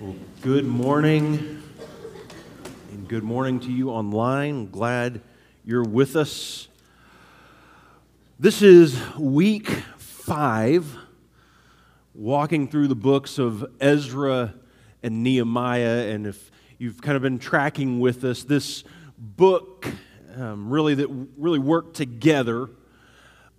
Well, good morning, and good morning to you online. Glad you're with us. This is week five, walking through the books of Ezra and Nehemiah. And if you've kind of been tracking with us, this book um, really that really work together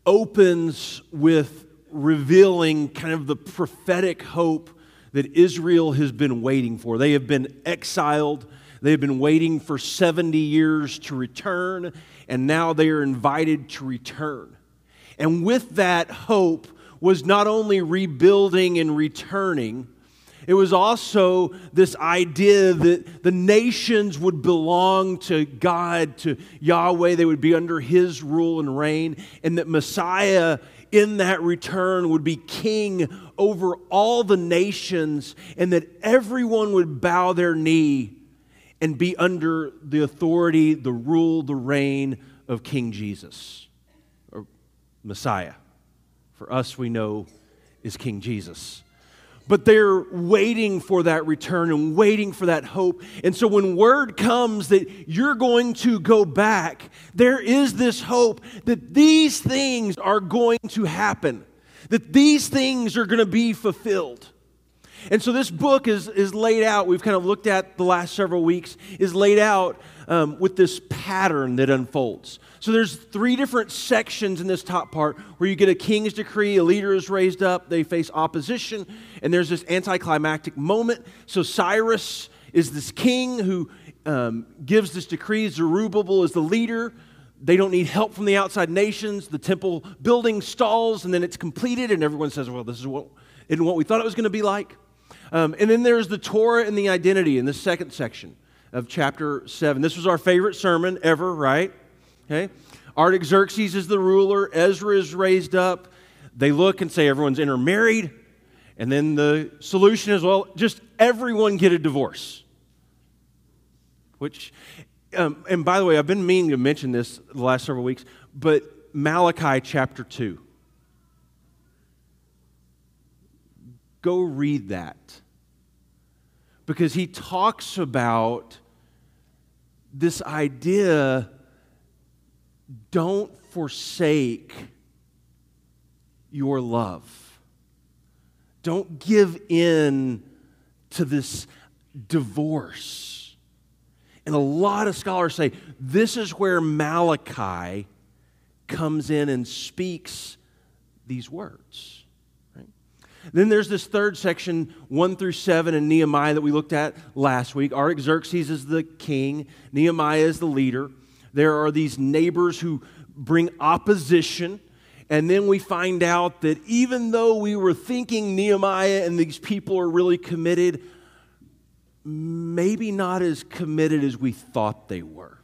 opens with revealing kind of the prophetic hope that Israel has been waiting for. They have been exiled, they have been waiting for 70 years to return, and now they are invited to return. And with that hope was not only rebuilding and returning, it was also this idea that the nations would belong to God, to Yahweh. They would be under His rule and reign, and that Messiah in that return would be king over all the nations, and that everyone would bow their knee and be under the authority, the rule, the reign of King Jesus, or Messiah. For us, we know is King Jesus but they're waiting for that return and waiting for that hope. And so when word comes that you're going to go back, there is this hope that these things are going to happen, that these things are going to be fulfilled. And so this book is, is laid out, we've kind of looked at the last several weeks, is laid out um, with this pattern that unfolds. So there's three different sections in this top part where you get a king's decree, a leader is raised up, they face opposition, and there's this anticlimactic moment. So Cyrus is this king who um, gives this decree. Zerubbabel is the leader. They don't need help from the outside nations. The temple building stalls, and then it's completed, and everyone says, "Well, this is what isn't what we thought it was going to be like." Um, and then there's the Torah and the identity in the second section of chapter 7. This was our favorite sermon ever, right? Okay? Artaxerxes is the ruler, Ezra is raised up. They look and say everyone's intermarried. And then the solution is well, just everyone get a divorce. Which, um, and by the way, I've been meaning to mention this the last several weeks, but Malachi chapter 2. Go read that. Because he talks about this idea don't forsake your love. Don't give in to this divorce. And a lot of scholars say this is where Malachi comes in and speaks these words. Then there's this third section, 1 through 7 in Nehemiah that we looked at last week. Artaxerxes is the king, Nehemiah is the leader. There are these neighbors who bring opposition. And then we find out that even though we were thinking Nehemiah and these people are really committed, maybe not as committed as we thought they were.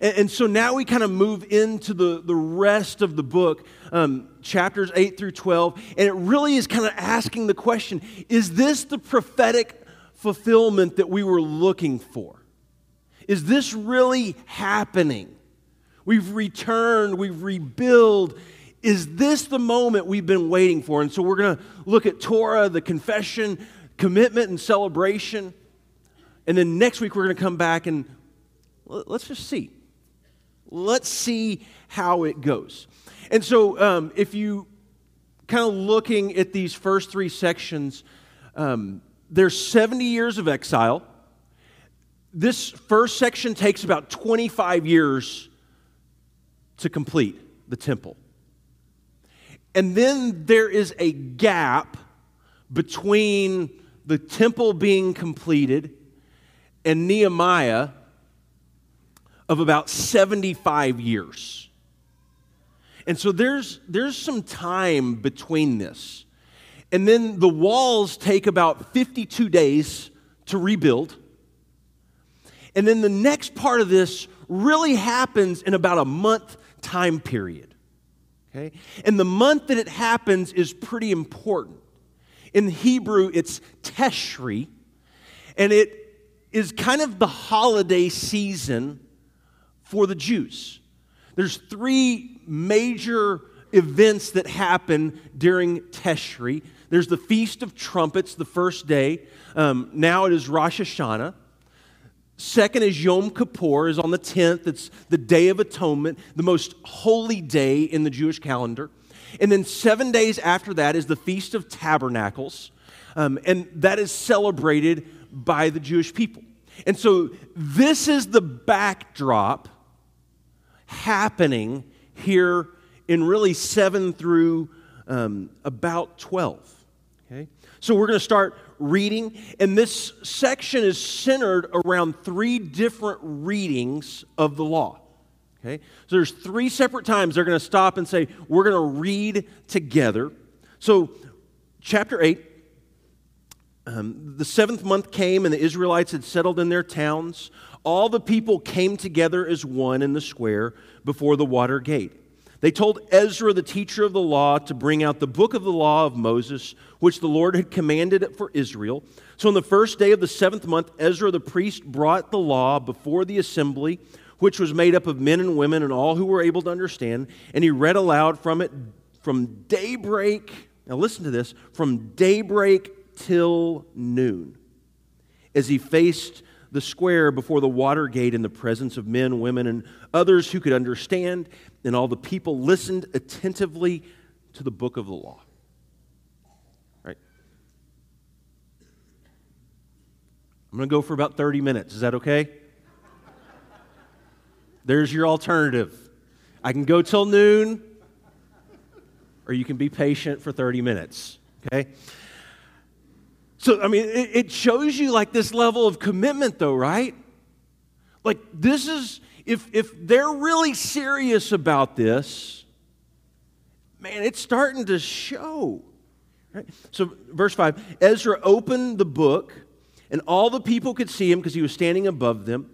And, and so now we kind of move into the, the rest of the book, um, chapters 8 through 12, and it really is kind of asking the question is this the prophetic fulfillment that we were looking for? Is this really happening? We've returned, we've rebuilt. Is this the moment we've been waiting for? And so we're going to look at Torah, the confession, commitment, and celebration. And then next week we're going to come back and let's just see. Let's see how it goes. And so um, if you kind of looking at these first three sections, um, there's 70 years of exile this first section takes about 25 years to complete the temple. And then there is a gap between the temple being completed and Nehemiah of about 75 years. And so there's, there's some time between this. And then the walls take about 52 days to rebuild. And then the next part of this really happens in about a month time period. Okay? And the month that it happens is pretty important. In Hebrew, it's Tishri, and it is kind of the holiday season for the Jews. There's three major events that happen during Tishri. There's the Feast of Trumpets, the first day. Um, now it is Rosh Hashanah. Second is Yom Kippur, is on the 10th. It's the Day of Atonement, the most holy day in the Jewish calendar. And then seven days after that is the Feast of Tabernacles, um, and that is celebrated by the Jewish people. And so this is the backdrop happening here in really 7 through um, about 12. Okay? So we're going to start reading, and this section is centered around three different readings of the law. Okay? So there's three separate times they're going to stop and say, We're going to read together. So, chapter 8, um, the seventh month came, and the Israelites had settled in their towns. All the people came together as one in the square before the water gate. They told Ezra, the teacher of the law, to bring out the book of the law of Moses, which the Lord had commanded for Israel. So on the first day of the seventh month, Ezra the priest brought the law before the assembly, which was made up of men and women and all who were able to understand. And he read aloud from it from daybreak. Now listen to this from daybreak till noon as he faced the square before the water gate in the presence of men, women, and others who could understand. And all the people listened attentively to the book of the law. Right? I'm going to go for about 30 minutes. Is that okay? There's your alternative. I can go till noon, or you can be patient for 30 minutes. Okay? So, I mean, it, it shows you like this level of commitment, though, right? Like, this is, if, if they're really serious about this, man, it's starting to show. Right? So, verse 5 Ezra opened the book, and all the people could see him because he was standing above them.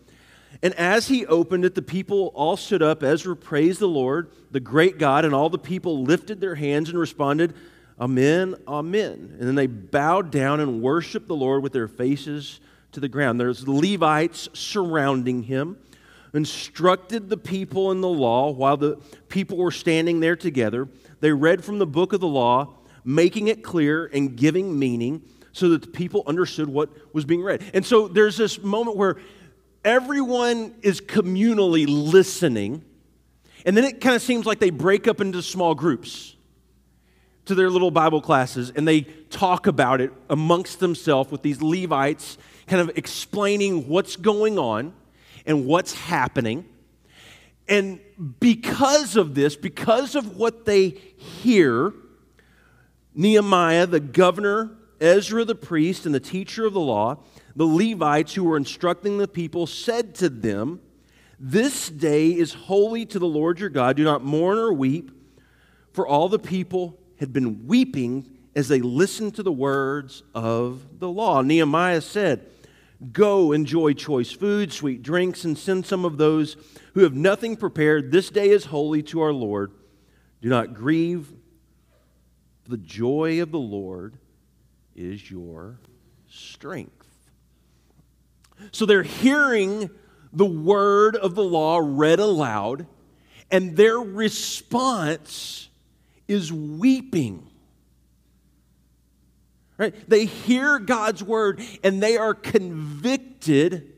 And as he opened it, the people all stood up. Ezra praised the Lord, the great God, and all the people lifted their hands and responded, Amen, Amen. And then they bowed down and worshiped the Lord with their faces to the ground. There's Levites surrounding him, instructed the people in the law while the people were standing there together. They read from the book of the law, making it clear and giving meaning so that the people understood what was being read. And so there's this moment where everyone is communally listening, and then it kind of seems like they break up into small groups to their little Bible classes and they talk about it amongst themselves with these Levites, kind of explaining what's going on and what's happening. And because of this, because of what they hear, Nehemiah, the governor, Ezra the priest, and the teacher of the law, the Levites who were instructing the people, said to them, This day is holy to the Lord your God. Do not mourn or weep, for all the people had been weeping as they listened to the words of the law. Nehemiah said, Go enjoy choice food, sweet drinks, and send some of those who have nothing prepared. This day is holy to our Lord. Do not grieve. The joy of the Lord is your strength. So they're hearing the word of the law read aloud, and their response is weeping. Right? They hear God's word and they are convicted.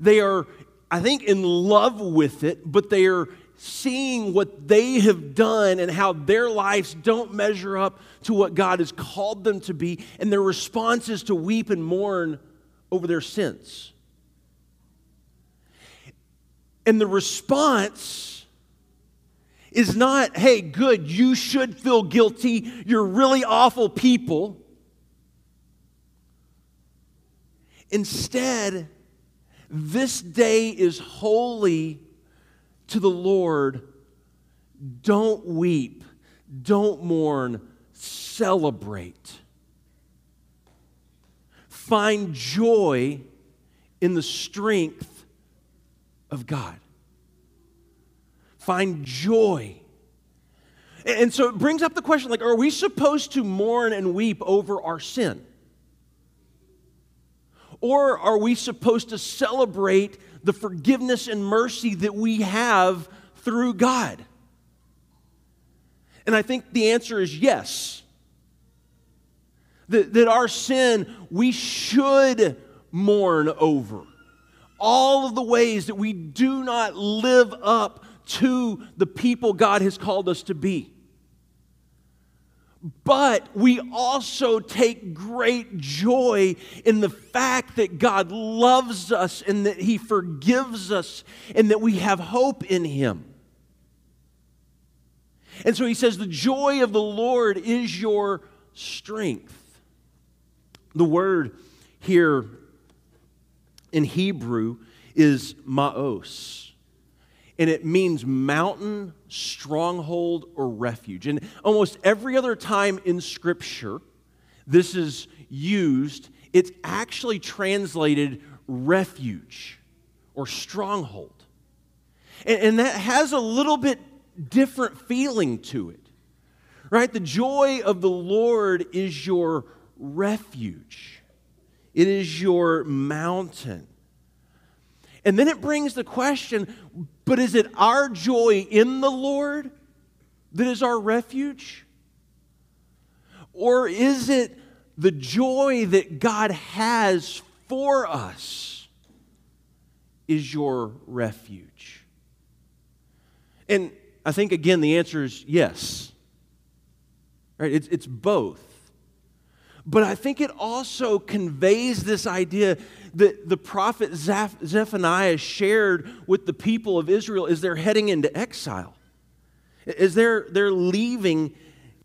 They are, I think, in love with it, but they are seeing what they have done and how their lives don't measure up to what God has called them to be. And their response is to weep and mourn over their sins. And the response is not, hey, good, you should feel guilty, you're really awful people. Instead, this day is holy to the Lord. Don't weep, don't mourn, celebrate. Find joy in the strength of God find joy. And so it brings up the question like, are we supposed to mourn and weep over our sin? Or are we supposed to celebrate the forgiveness and mercy that we have through God? And I think the answer is yes. that, that our sin we should mourn over. All of the ways that we do not live up to the people God has called us to be. But we also take great joy in the fact that God loves us and that He forgives us and that we have hope in Him. And so He says, The joy of the Lord is your strength. The word here in Hebrew is maos and it means mountain, stronghold, or refuge. And almost every other time in Scripture this is used, it's actually translated refuge or stronghold. And, and that has a little bit different feeling to it, right? The joy of the Lord is your refuge, it is your mountain. And then it brings the question but is it our joy in the Lord that is our refuge? Or is it the joy that God has for us is your refuge? And I think, again, the answer is yes. Right? It's, it's both. But I think it also conveys this idea that the prophet Zephaniah shared with the people of Israel as they're heading into exile. As they're, they're leaving,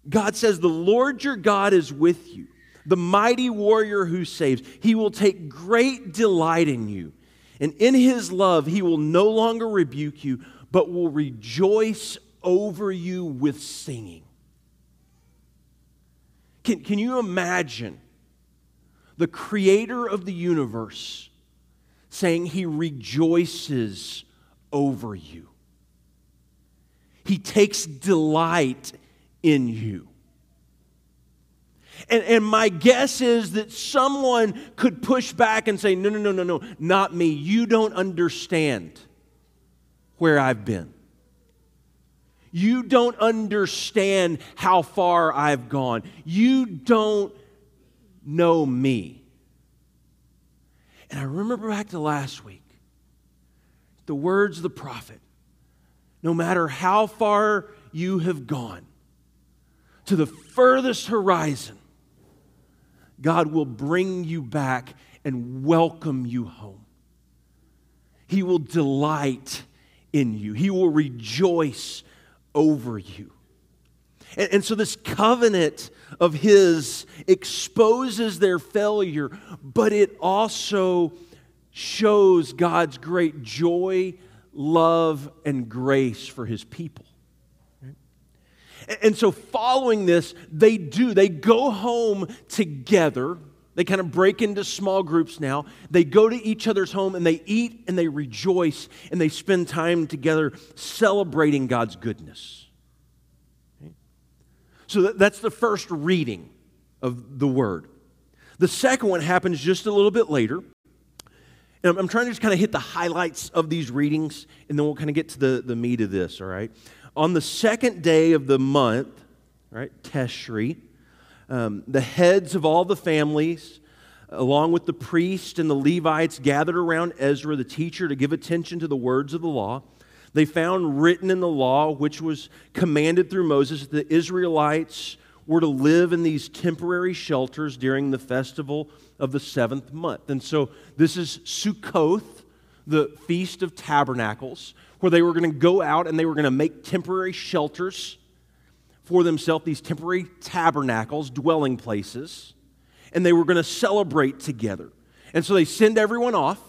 God says, The Lord your God is with you, the mighty warrior who saves. He will take great delight in you. And in his love, he will no longer rebuke you, but will rejoice over you with singing. Can, can you imagine the creator of the universe saying he rejoices over you? He takes delight in you. And, and my guess is that someone could push back and say, No, no, no, no, no, not me. You don't understand where I've been. You don't understand how far I've gone. You don't know me. And I remember back to last week the words of the prophet no matter how far you have gone to the furthest horizon, God will bring you back and welcome you home. He will delight in you, He will rejoice over you. And, and, so this covenant of his exposes their failure, but it also shows God's great joy, love, and grace for his people. And so, following this, they do. They go home together. They kind of break into small groups now. They go to each other's home and they eat and they rejoice and they spend time together celebrating God's goodness. So that's the first reading of the word. The second one happens just a little bit later. And I'm trying to just kind of hit the highlights of these readings, and then we'll kind of get to the, the meat of this, all right? On the second day of the month, right, Tishri, um, the heads of all the families, along with the priests and the Levites, gathered around Ezra, the teacher, to give attention to the words of the law. They found written in the law, which was commanded through Moses, that the Israelites were to live in these temporary shelters during the festival of the seventh month. And so this is Sukkoth, the Feast of Tabernacles, where they were going to go out and they were going to make temporary shelters for themselves, these temporary tabernacles, dwelling places, and they were going to celebrate together. And so they send everyone off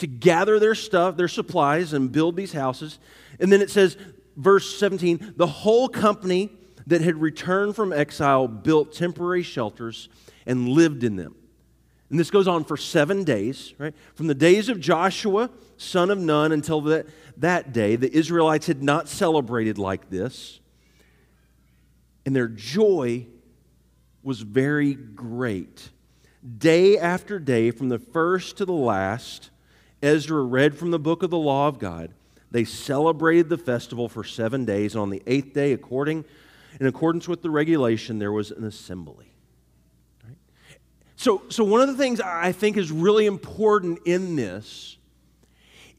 to gather their stuff, their supplies, and build these houses. And then it says, verse 17, the whole company that had returned from exile built temporary shelters and lived in them. And this goes on for seven days, right? From the days of Joshua, son of Nun, until that, that day, the Israelites had not celebrated like this. And their joy was very great. Day after day, from the first to the last, Ezra read from the book of the law of God. They celebrated the festival for seven days. And on the eighth day, according, in accordance with the regulation, there was an assembly. Right? So, so one of the things I think is really important in this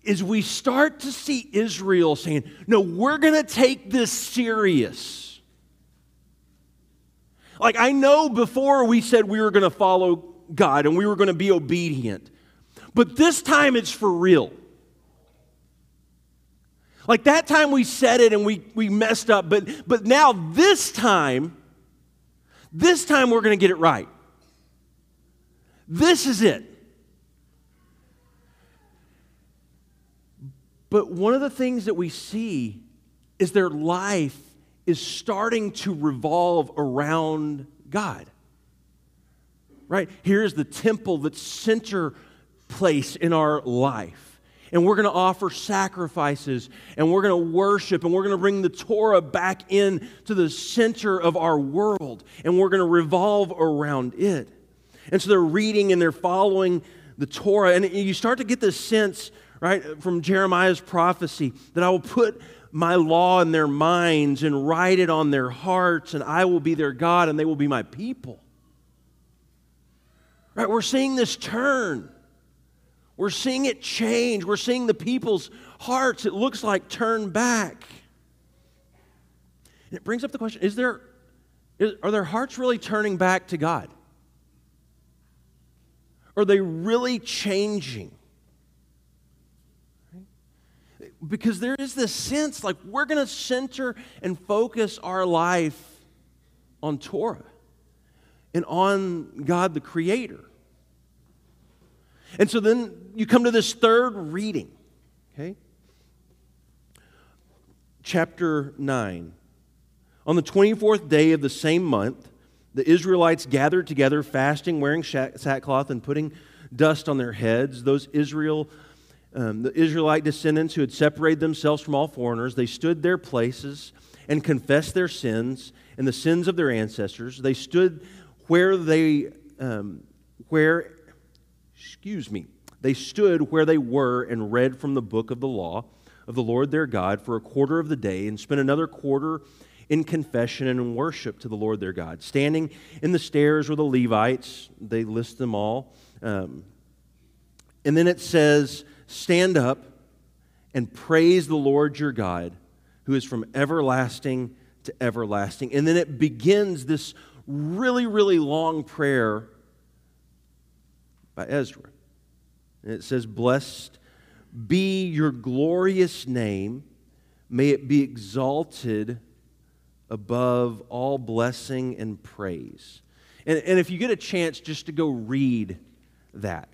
is we start to see Israel saying, no, we're going to take this serious. Like, I know before we said we were going to follow God and we were going to be obedient, but this time it's for real. Like that time we said it and we, we messed up, but, but now this time, this time we're going to get it right. This is it. But one of the things that we see is their life is starting to revolve around God. Right? Here's the temple that's center place in our life. And we're going to offer sacrifices and we're going to worship and we're going to bring the Torah back in to the center of our world and we're going to revolve around it. And so they're reading and they're following the Torah. And you start to get this sense, right, from Jeremiah's prophecy that I will put my law in their minds and write it on their hearts, and I will be their God and they will be my people. Right? We're seeing this turn. We're seeing it change. We're seeing the people's hearts, it looks like, turn back. And it brings up the question is there, is, are their hearts really turning back to God? Are they really changing? Because there is this sense like we're going to center and focus our life on Torah and on God the Creator. And so then you come to this third reading, okay? Chapter 9. On the 24th day of the same month, the Israelites gathered together, fasting, wearing sackcloth, and putting dust on their heads. Those Israel, um, the Israelite descendants who had separated themselves from all foreigners, they stood their places and confessed their sins and the sins of their ancestors. They stood where they, um, where, excuse me, they stood where they were and read from the book of the law of the Lord their God for a quarter of the day and spent another quarter in confession and in worship to the Lord their God. Standing in the stairs were the Levites, they list them all. Um, and then it says, Stand up and praise the Lord your God, who is from everlasting to everlasting. And then it begins this really, really long prayer by Ezra. And it says, Blessed be your glorious name, may it be exalted above all blessing and praise. And, and if you get a chance just to go read that,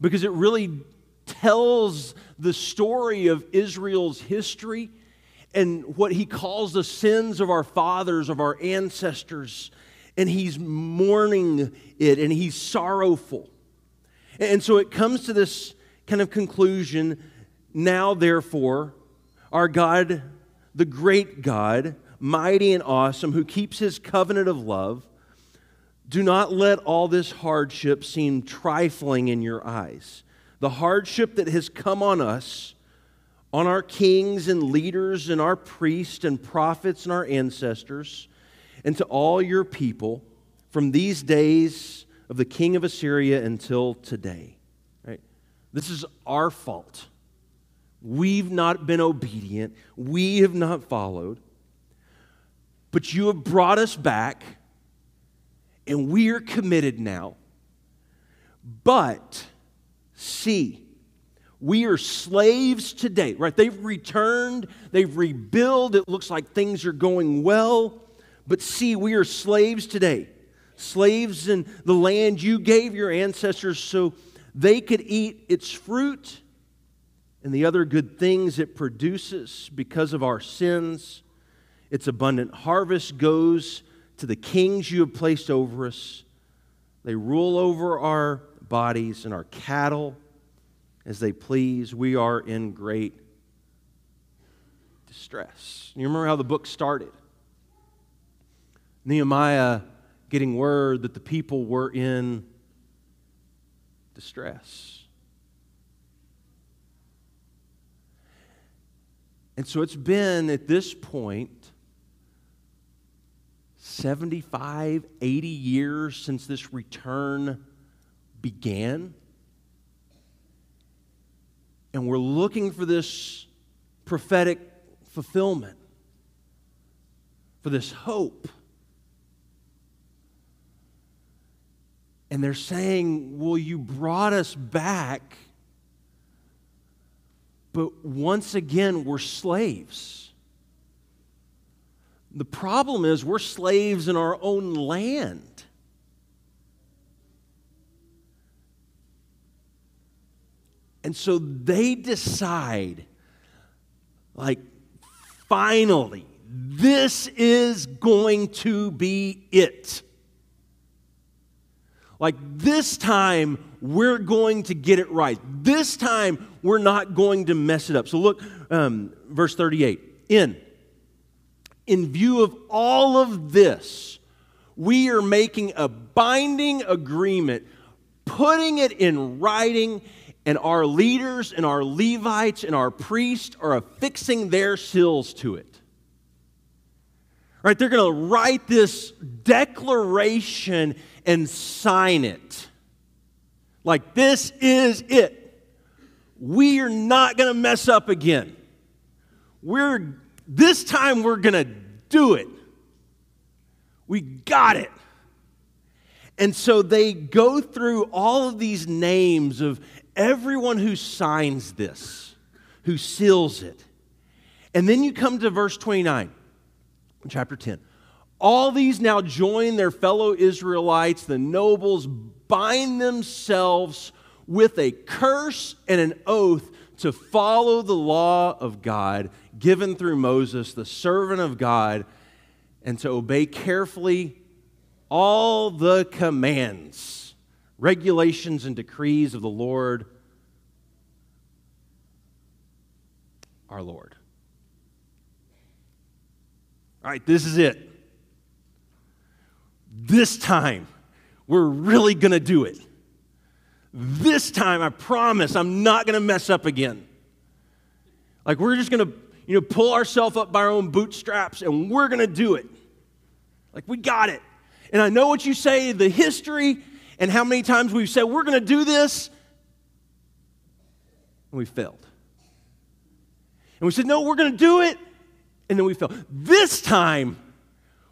because it really tells the story of Israel's history and what he calls the sins of our fathers, of our ancestors. And he's mourning it and he's sorrowful. And so it comes to this kind of conclusion now, therefore, our God, the great God, mighty and awesome, who keeps his covenant of love, do not let all this hardship seem trifling in your eyes. The hardship that has come on us, on our kings and leaders and our priests and prophets and our ancestors, and to all your people from these days of the king of Assyria until today. Right? This is our fault. We've not been obedient. We have not followed but you have brought us back, and we are committed now. But see, we are slaves today, right? They've returned, they've rebuilt. It looks like things are going well. But see, we are slaves today. Slaves in the land you gave your ancestors so they could eat its fruit and the other good things it produces because of our sins. Its abundant harvest goes to the kings you have placed over us. They rule over our bodies and our cattle as they please. We are in great distress. You remember how the book started? Nehemiah getting word that the people were in distress. And so it's been at this point 75, 80 years since this return began. And we're looking for this prophetic fulfillment, for this hope. And they're saying, Well, you brought us back, but once again, we're slaves. The problem is, we're slaves in our own land. And so they decide, like, finally, this is going to be it. Like, this time, we're going to get it right. This time, we're not going to mess it up. So, look, um, verse 38. In. In view of all of this, we are making a binding agreement, putting it in writing and our leaders and our Levites and our priests are affixing their seals to it. Right? They're going to write this declaration and sign it. Like, this is it. We are not going to mess up again. We're, this time we're going to do it. We got it. And so they go through all of these names of everyone who signs this, who seals it. And then you come to verse 29, chapter 10. All these now join their fellow Israelites, the nobles, bind themselves with a curse and an oath to follow the law of God given through Moses, the servant of God, and to obey carefully all the commands regulations and decrees of the Lord our Lord. All right, this is it. This time, we're really going to do it. This time, I promise I'm not going to mess up again. Like, we're just going to, you know, pull ourselves up by our own bootstraps and we're going to do it. Like, we got it. And I know what you say, the history and how many times we've said, we're going to do this, and we failed. And we said, no, we're going to do it, and then we failed. This time,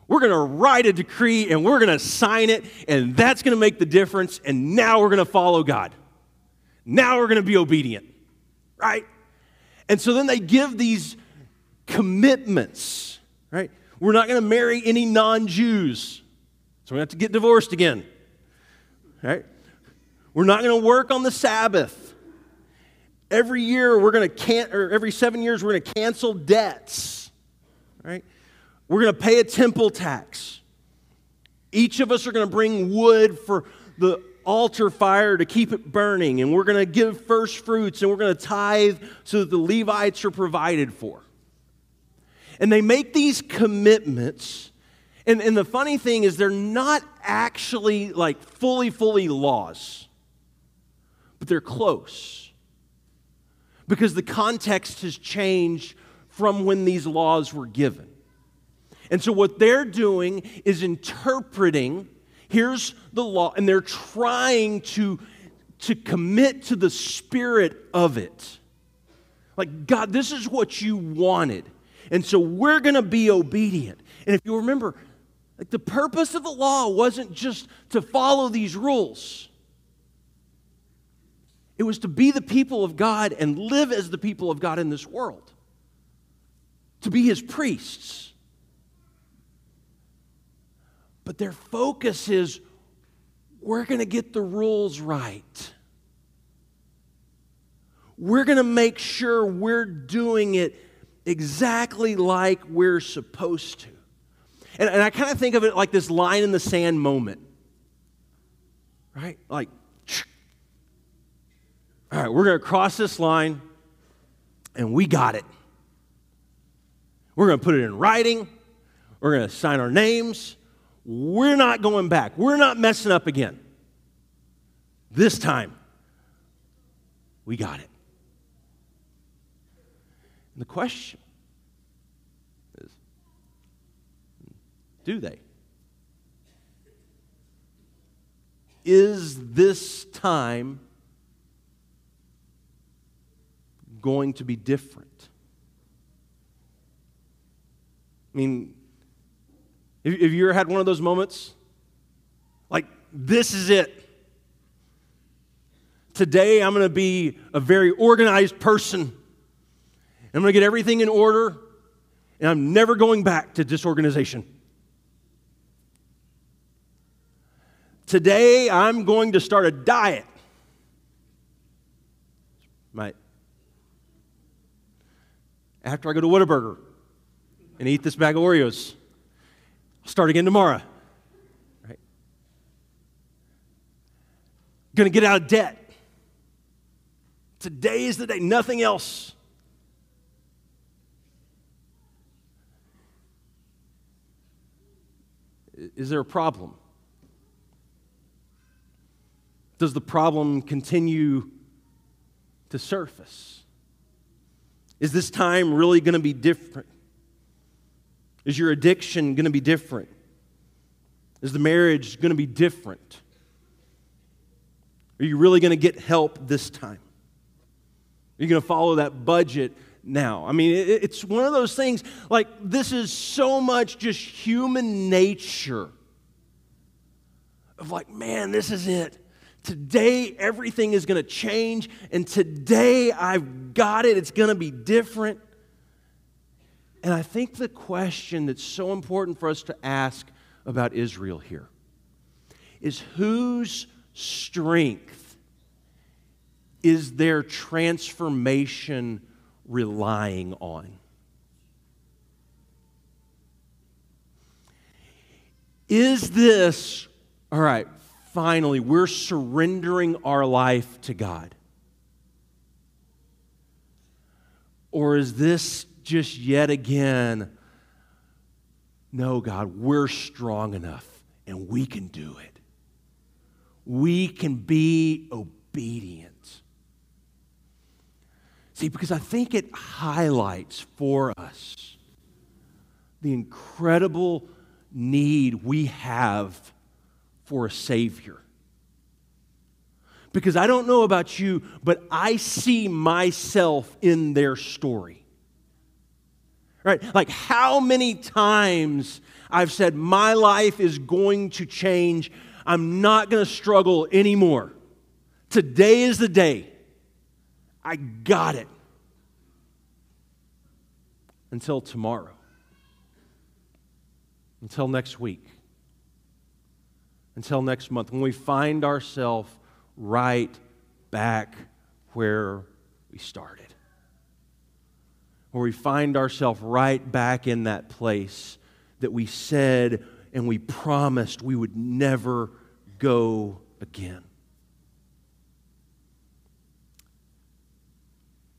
we're going to write a decree and we're going to sign it, and that's going to make the difference, and now we're going to follow God. Now we're going to be obedient, right? And so then they give these commitments, right? We're not going to marry any non Jews, so we have to get divorced again right? We're not going to work on the Sabbath. Every year we're going to can or every 7 years we're going to cancel debts. Right? We're going to pay a temple tax. Each of us are going to bring wood for the altar fire to keep it burning and we're going to give first fruits and we're going to tithe so that the Levites are provided for. And they make these commitments and, and the funny thing is, they're not actually like fully, fully laws, but they're close. Because the context has changed from when these laws were given. And so, what they're doing is interpreting here's the law, and they're trying to, to commit to the spirit of it. Like, God, this is what you wanted. And so, we're going to be obedient. And if you remember, like the purpose of the law wasn't just to follow these rules. It was to be the people of God and live as the people of God in this world. To be his priests. But their focus is we're going to get the rules right. We're going to make sure we're doing it exactly like we're supposed to. And, and I kind of think of it like this line in the sand moment. Right? Like, all right, we're going to cross this line and we got it. We're going to put it in writing. We're going to sign our names. We're not going back. We're not messing up again. This time, we got it. And the question is do they? Is this time going to be different? I mean, have you ever had one of those moments? Like, this is it. Today, I'm going to be a very organized person. I'm going to get everything in order, and I'm never going back to disorganization. Today, I'm going to start a diet. Might. After I go to Whataburger and eat this bag of Oreos, I'll start again tomorrow. Right? Going to get out of debt. Today is the day, nothing else. Is there a problem? Does the problem continue to surface? Is this time really going to be different? Is your addiction going to be different? Is the marriage going to be different? Are you really going to get help this time? Are you going to follow that budget now? I mean, it's one of those things like this is so much just human nature of like, man, this is it. Today, everything is going to change, and today I've got it. It's going to be different. And I think the question that's so important for us to ask about Israel here is whose strength is their transformation relying on? Is this, all right, finally, we're surrendering our life to God? Or is this just yet again, no, God, we're strong enough and we can do it. We can be obedient. See, because I think it highlights for us the incredible need we have for a Savior. Because I don't know about you, but I see myself in their story. Right? Like how many times I've said, My life is going to change. I'm not going to struggle anymore. Today is the day. I got it. Until tomorrow. Until next week. Until next month. When we find ourselves right back where we started where we find ourselves right back in that place that we said and we promised we would never go again.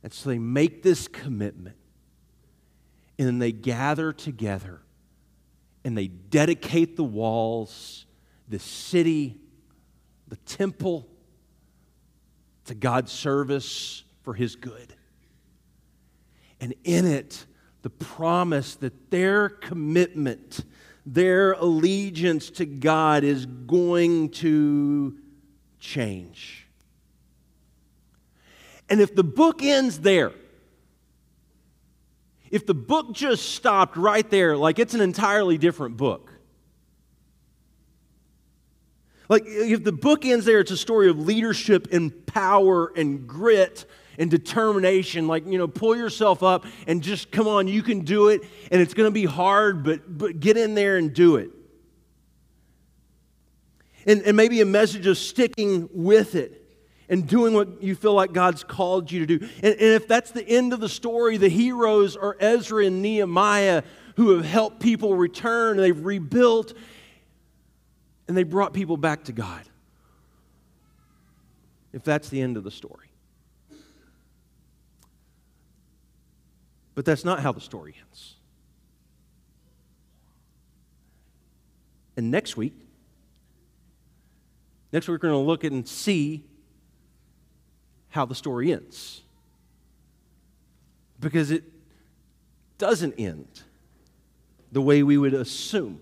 And so they make this commitment and then they gather together and they dedicate the walls, the city, the temple to God's service for His good and in it, the promise that their commitment, their allegiance to God is going to change. And if the book ends there, if the book just stopped right there, like it's an entirely different book. Like if the book ends there, it's a story of leadership and power and grit and determination like you know pull yourself up and just come on you can do it and it's going to be hard but but get in there and do it and, and maybe a message of sticking with it and doing what you feel like God's called you to do. And, and if that's the end of the story, the heroes are Ezra and Nehemiah who have helped people return, they've rebuilt, and they brought people back to God. If that's the end of the story. But that's not how the story ends. And next week, next week we're going to look and see how the story ends. Because it doesn't end the way we would assume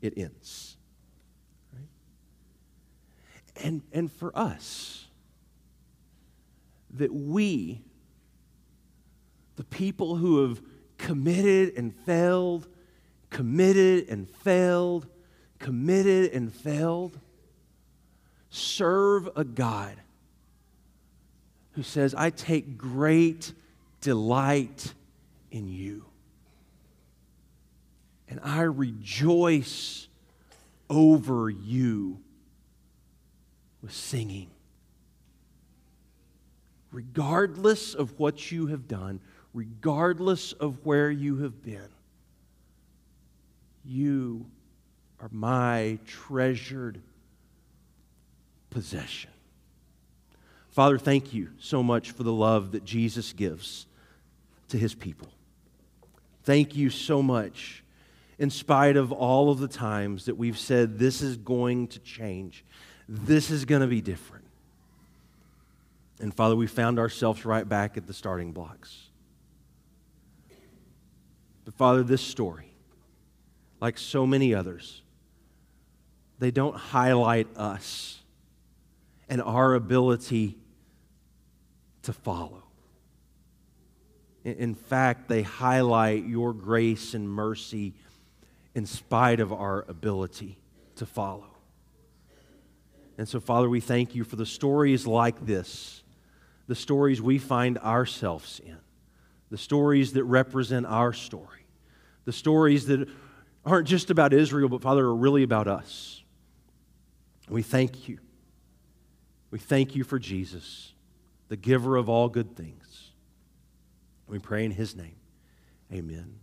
it ends. Right? and, and for us. That we, the people who have committed and failed, committed and failed, committed and failed, serve a God who says, I take great delight in you. And I rejoice over you with singing. Regardless of what you have done, regardless of where you have been, you are my treasured possession. Father, thank you so much for the love that Jesus gives to his people. Thank you so much, in spite of all of the times that we've said this is going to change, this is going to be different. And Father, we found ourselves right back at the starting blocks. Father, this story, like so many others, they don't highlight us and our ability to follow. In fact, they highlight your grace and mercy in spite of our ability to follow. And so, Father, we thank you for the stories like this, the stories we find ourselves in, the stories that represent our story, the stories that aren't just about Israel, but, Father, are really about us. We thank you. We thank you for Jesus, the giver of all good things. We pray in his name. Amen.